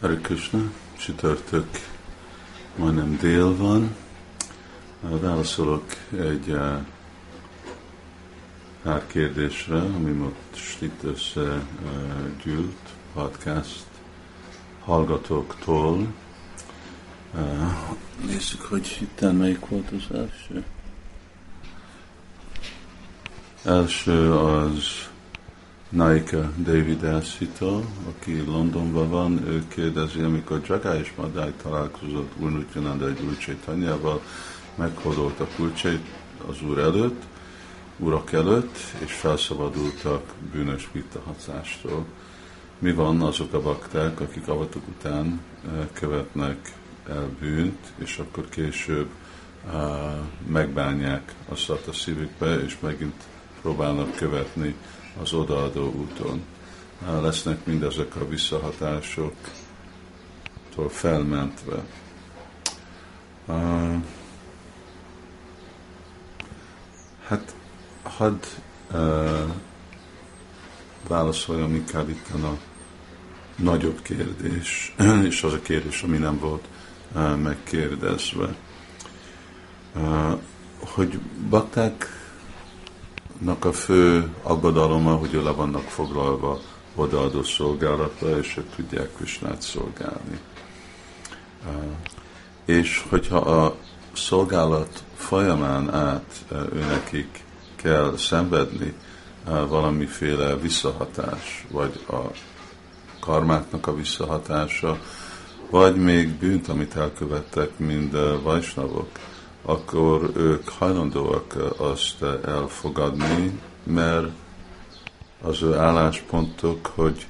Hare Krishna, csütörtök, majdnem dél van. Válaszolok egy pár kérdésre, ami most itt összegyűlt podcast hallgatóktól. Nézzük, hogy itt melyik volt az első. Első az Naika David Elszita, aki Londonban van, ő kérdezi, amikor Jagai és Madály találkozott Úr Nutyananda egy Úr Csaitanyával, meghodolt a kulcsait az Úr előtt, urak előtt, és felszabadultak bűnös vitahatszástól. Mi van azok a bakták, akik avatok után eh, követnek el bűnt, és akkor később uh, megbánják azt a szívükbe, és megint próbálnak követni az odaadó úton. Lesznek mindezek a visszahatásoktól felmentve. Hát, hadd válaszoljam inkább itt a nagyobb kérdés, és az a kérdés, ami nem volt megkérdezve. Hogy bakták a fő aggodaloma, hogy le vannak foglalva odaadó szolgálatra, és ők tudják Krisnát szolgálni. És hogyha a szolgálat folyamán át őnekik kell szenvedni valamiféle visszahatás, vagy a karmáknak a visszahatása, vagy még bűnt, amit elkövettek, mind vajsnavok, akkor ők hajlandóak azt elfogadni, mert az ő álláspontok, hogy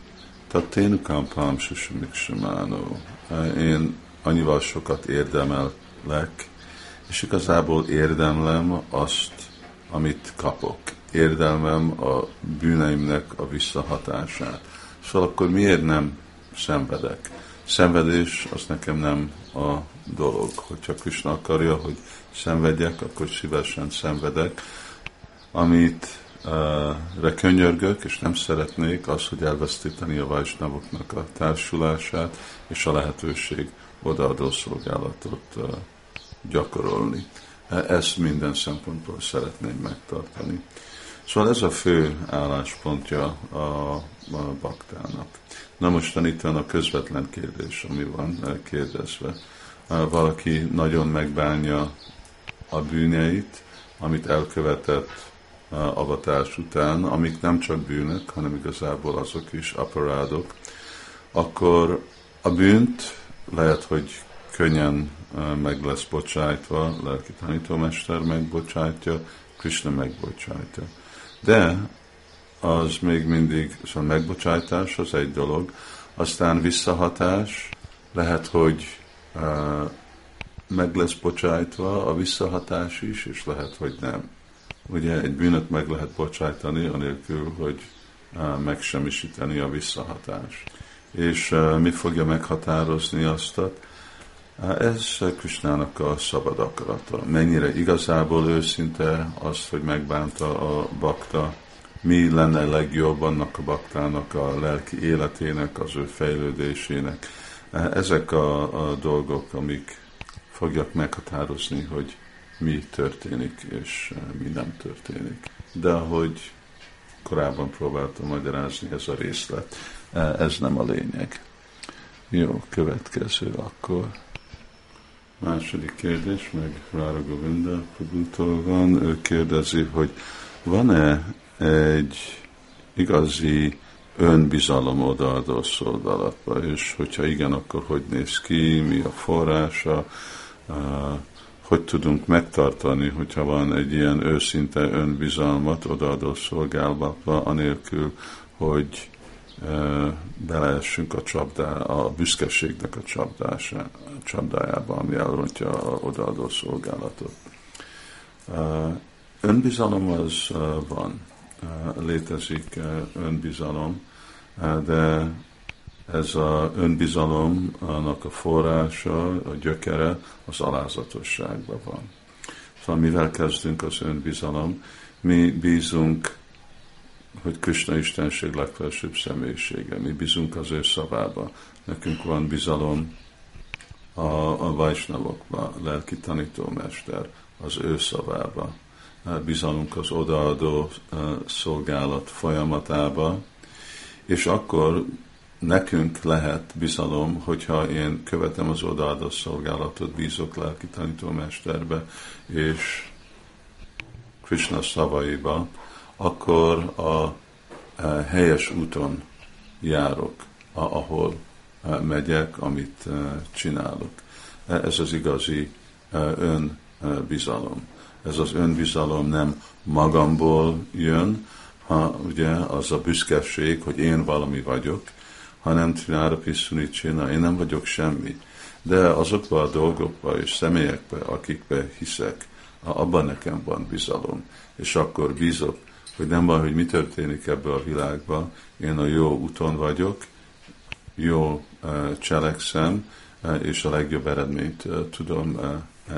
Taténukám Pám Susumik Simánó. Én annyival sokat érdemelek, és igazából érdemlem azt, amit kapok. Érdemlem a bűneimnek a visszahatását. Szóval akkor miért nem szenvedek? Szenvedés az nekem nem a dolog. Hogyha Krishna akarja, hogy szenvedjek, akkor szívesen szenvedek. Amit uh, könyörgök, és nem szeretnék, az, hogy elvesztíteni a vajsnavoknak a társulását, és a lehetőség odaadó szolgálatot uh, gyakorolni. E, ezt minden szempontból szeretném megtartani. Szóval ez a fő álláspontja a, a baktának. Na mostan itt van a közvetlen kérdés, ami van uh, kérdezve. Valaki nagyon megbánja a bűneit, amit elkövetett avatás után, amik nem csak bűnök, hanem igazából azok is aparádok, akkor a bűnt lehet, hogy könnyen meg lesz bocsájtva, lelki tanítómester megbocsájtja, Krishna megbocsájtja. De az még mindig, szóval megbocsájtás az egy dolog, aztán visszahatás, lehet, hogy uh, meg lesz bocsájtva a visszahatás is, és lehet, hogy nem. Ugye egy bűnöt meg lehet bocsájtani, anélkül, hogy megsemmisíteni a visszahatás. És mi fogja meghatározni azt? Ez Krisnának a szabad akarata. Mennyire igazából őszinte az, hogy megbánta a bakta, mi lenne legjobb annak a baktának a lelki életének, az ő fejlődésének. Ezek a, a dolgok, amik fogják meghatározni, hogy mi történik és eh, mi nem történik. De ahogy korábban próbáltam magyarázni, ez a részlet, ez nem a lényeg. Jó, következő akkor. Második kérdés, meg Rára Govinda Prabhutól van. Ő kérdezi, hogy van-e egy igazi önbizalom odaadó szolgálatba, és hogyha igen, akkor hogy néz ki, mi a forrása, hogy tudunk megtartani, hogyha van egy ilyen őszinte önbizalmat odaadó szolgálatba, anélkül, hogy beleessünk a csapdá, a büszkeségnek a csapdása, a csapdájába, ami elrontja a odaadó szolgálatot. Önbizalom az van, létezik önbizalom, de ez a önbizalom, annak a forrása, a gyökere az alázatosságban van. Szóval mivel kezdünk az önbizalom? Mi bízunk hogy Krishna Istenség legfelsőbb személyisége. Mi bízunk az ő szavába. Nekünk van bizalom a, a Vajsnavokba, lelki tanítómester, az ő szavába. Bizalunk az odaadó szolgálat folyamatába, és akkor nekünk lehet bizalom, hogyha én követem az odaadó szolgálatot, bízok lelki tanítómesterbe, és Krishna szavaiba, akkor a, helyes úton járok, ahol e, megyek, amit e, csinálok. E, ez az igazi önbizalom. Ez az önbizalom nem magamból jön, ha ugye az a büszkeség, hogy én valami vagyok, hanem Trinára Piszuni csinál, én nem vagyok semmi. De azokban a dolgokban és személyekben, akikbe hiszek, abban nekem van bizalom. És akkor bízok, hogy nem van, hogy mi történik ebbe a világban, én a jó úton vagyok, jó cselekszem, és a legjobb eredményt tudom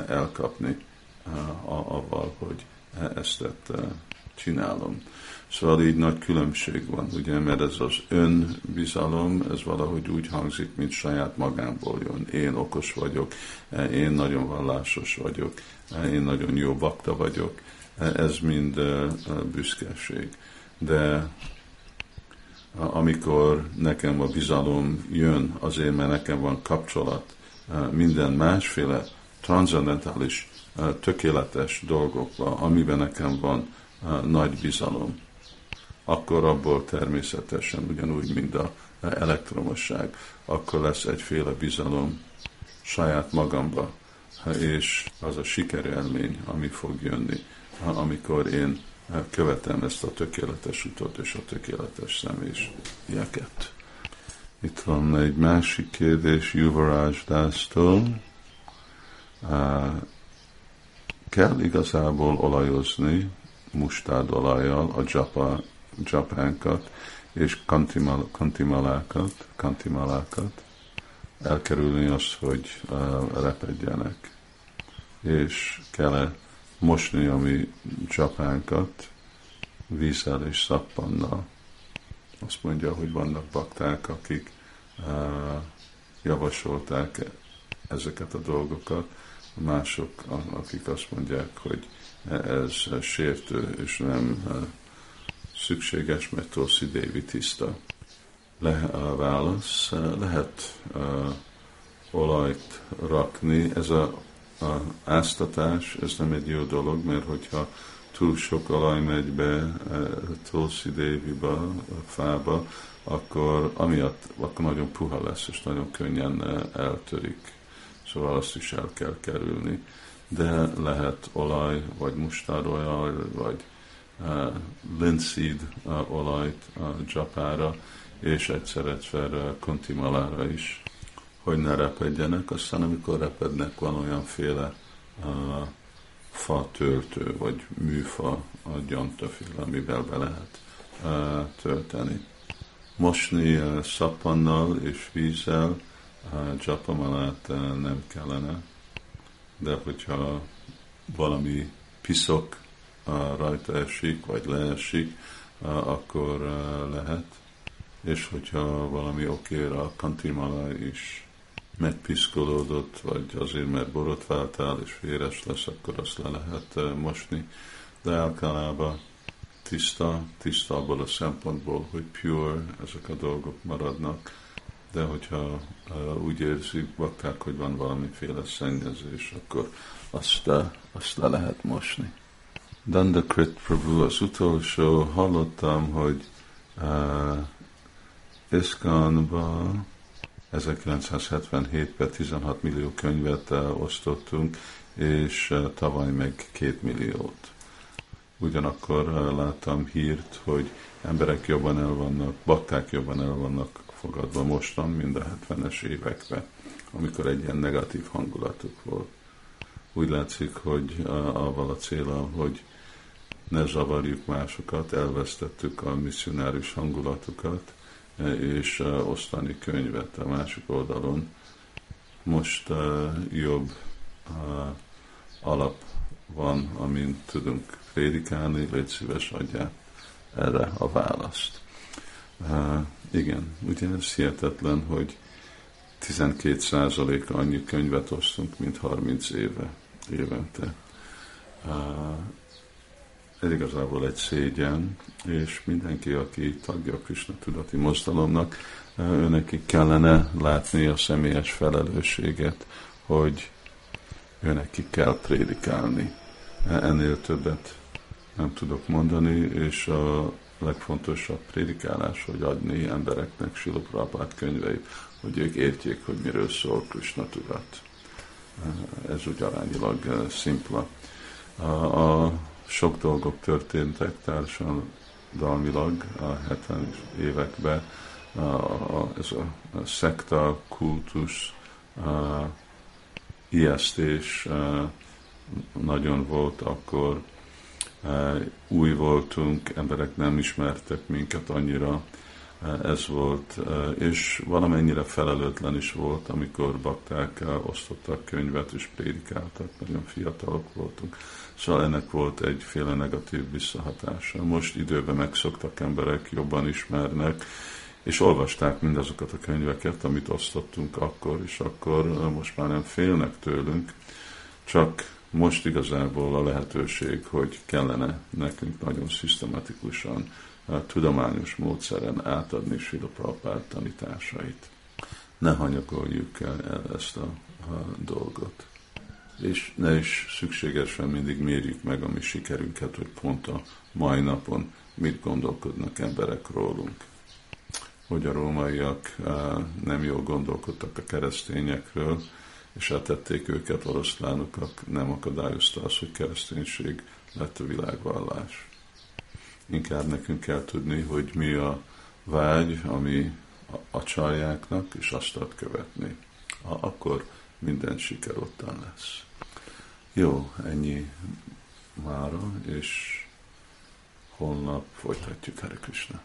elkapni avval, hogy ezt csinálom. Szóval így nagy különbség van, ugye, mert ez az önbizalom, ez valahogy úgy hangzik, mint saját magámból jön. Én okos vagyok, én nagyon vallásos vagyok, én nagyon jó bakta vagyok, ez mind büszkeség. De amikor nekem a bizalom jön, azért, mert nekem van kapcsolat minden másféle transzendentális, tökéletes dolgokba, amiben nekem van nagy bizalom, akkor abból természetesen ugyanúgy, mint a elektromosság, akkor lesz egyféle bizalom saját magamba, és az a sikerélmény, ami fog jönni, amikor én követem ezt a tökéletes utat és a tökéletes személyeket. Itt van egy másik kérdés Juvaraj Dásztól. Kell igazából olajozni mustád olajjal a japa, japánkat és kantimal, kantimalákat, kantimalákat, elkerülni azt, hogy uh, repedjenek. És kell mosni a mi csapánkat vízzel és szappannal. Azt mondja, hogy vannak bakták, akik uh, javasolták ezeket a dolgokat, mások, akik azt mondják, hogy ez sértő és nem uh, szükséges, mert Tulsi Devi tiszta. Le, a válasz, lehet olajt rakni, ez a a áztatás, ez nem egy jó dolog, mert hogyha túl sok olaj megy be Tulsi Devi-ba, a fába, akkor amiatt akkor nagyon puha lesz, és nagyon könnyen eltörik. Szóval azt is el kell kerülni. De lehet olaj, vagy mustárolaj, vagy uh, linseed uh, olajt uh, japára, és egyszer-egyszer uh, kontimalára is hogy ne repedjenek, aztán amikor repednek, van olyanféle uh, fa töltő, vagy műfa, a gyantaféle, amivel be lehet uh, tölteni. Mosni uh, szappannal és vízzel, uh, uh, nem kellene, de hogyha valami piszok uh, rajta esik, vagy leesik, uh, akkor uh, lehet. És hogyha valami okéra, kantimala is megpiszkolódott, vagy azért, mert borotváltál és véres lesz, akkor azt le lehet eh, mosni. De általában tiszta, tiszta abból a szempontból, hogy pure, ezek a dolgok maradnak, de hogyha uh, úgy érzik bakták, hogy van valamiféle szennyezés, akkor azt, uh, azt le lehet mosni. Dandakrit Prabhu az utolsó, hallottam, hogy uh, Iszkanba 1977-ben 16 millió könyvet eh, osztottunk, és eh, tavaly meg 2 milliót. Ugyanakkor eh, láttam hírt, hogy emberek jobban el vannak, bakták jobban el vannak fogadva mostan, mint a 70-es években, amikor egy ilyen negatív hangulatuk volt. Úgy látszik, hogy avval a célral, hogy ne zavarjuk másokat, elvesztettük a misszionáris hangulatukat, és osztani könyvet a másik oldalon. Most jobb alap van, amin tudunk prédikálni, légy szíves adják erre a választ. Igen, ugye ez hihetetlen, hogy 12% annyi könyvet osztunk, mint 30 éve, évente. Ez igazából egy szégyen, és mindenki, aki tagja a Krishna tudati mozdalomnak, őnekik kellene látni a személyes felelősséget, hogy őnekik kell prédikálni. Ennél többet nem tudok mondani, és a legfontosabb prédikálás, hogy adni embereknek Siloprapát könyveit, hogy ők értjék, hogy miről szól Krishna tudat. Ez úgy arányilag szimpla. A, a sok dolgok történtek társadalmilag a 70 években. Ez a, a szekta, kultusz, ijesztés nagyon volt akkor. Új voltunk, emberek nem ismertek minket annyira, ez volt, és valamennyire felelőtlen is volt, amikor bakták osztottak könyvet és prédikáltak, nagyon fiatalok voltunk. Szóval ennek volt egyféle negatív visszahatása. Most időben megszoktak emberek, jobban ismernek, és olvasták mindazokat a könyveket, amit osztottunk akkor, és akkor most már nem félnek tőlünk, csak most igazából a lehetőség, hogy kellene nekünk nagyon szisztematikusan, tudományos módszeren átadni Sila tanításait. Ne hanyagoljuk el ezt a, a dolgot és ne is szükségesen mindig mérjük meg a mi sikerünket, hogy pont a mai napon mit gondolkodnak emberek rólunk. Hogy a rómaiak nem jól gondolkodtak a keresztényekről, és eltették őket oroszlánokak, nem akadályozta az, hogy kereszténység lett a világvallás. Inkább nekünk kell tudni, hogy mi a vágy, ami a csaljáknak, és azt ad követni. Akkor minden siker ottan lesz. Jó, ennyi mára, és holnap folytatjuk Hare Krishna.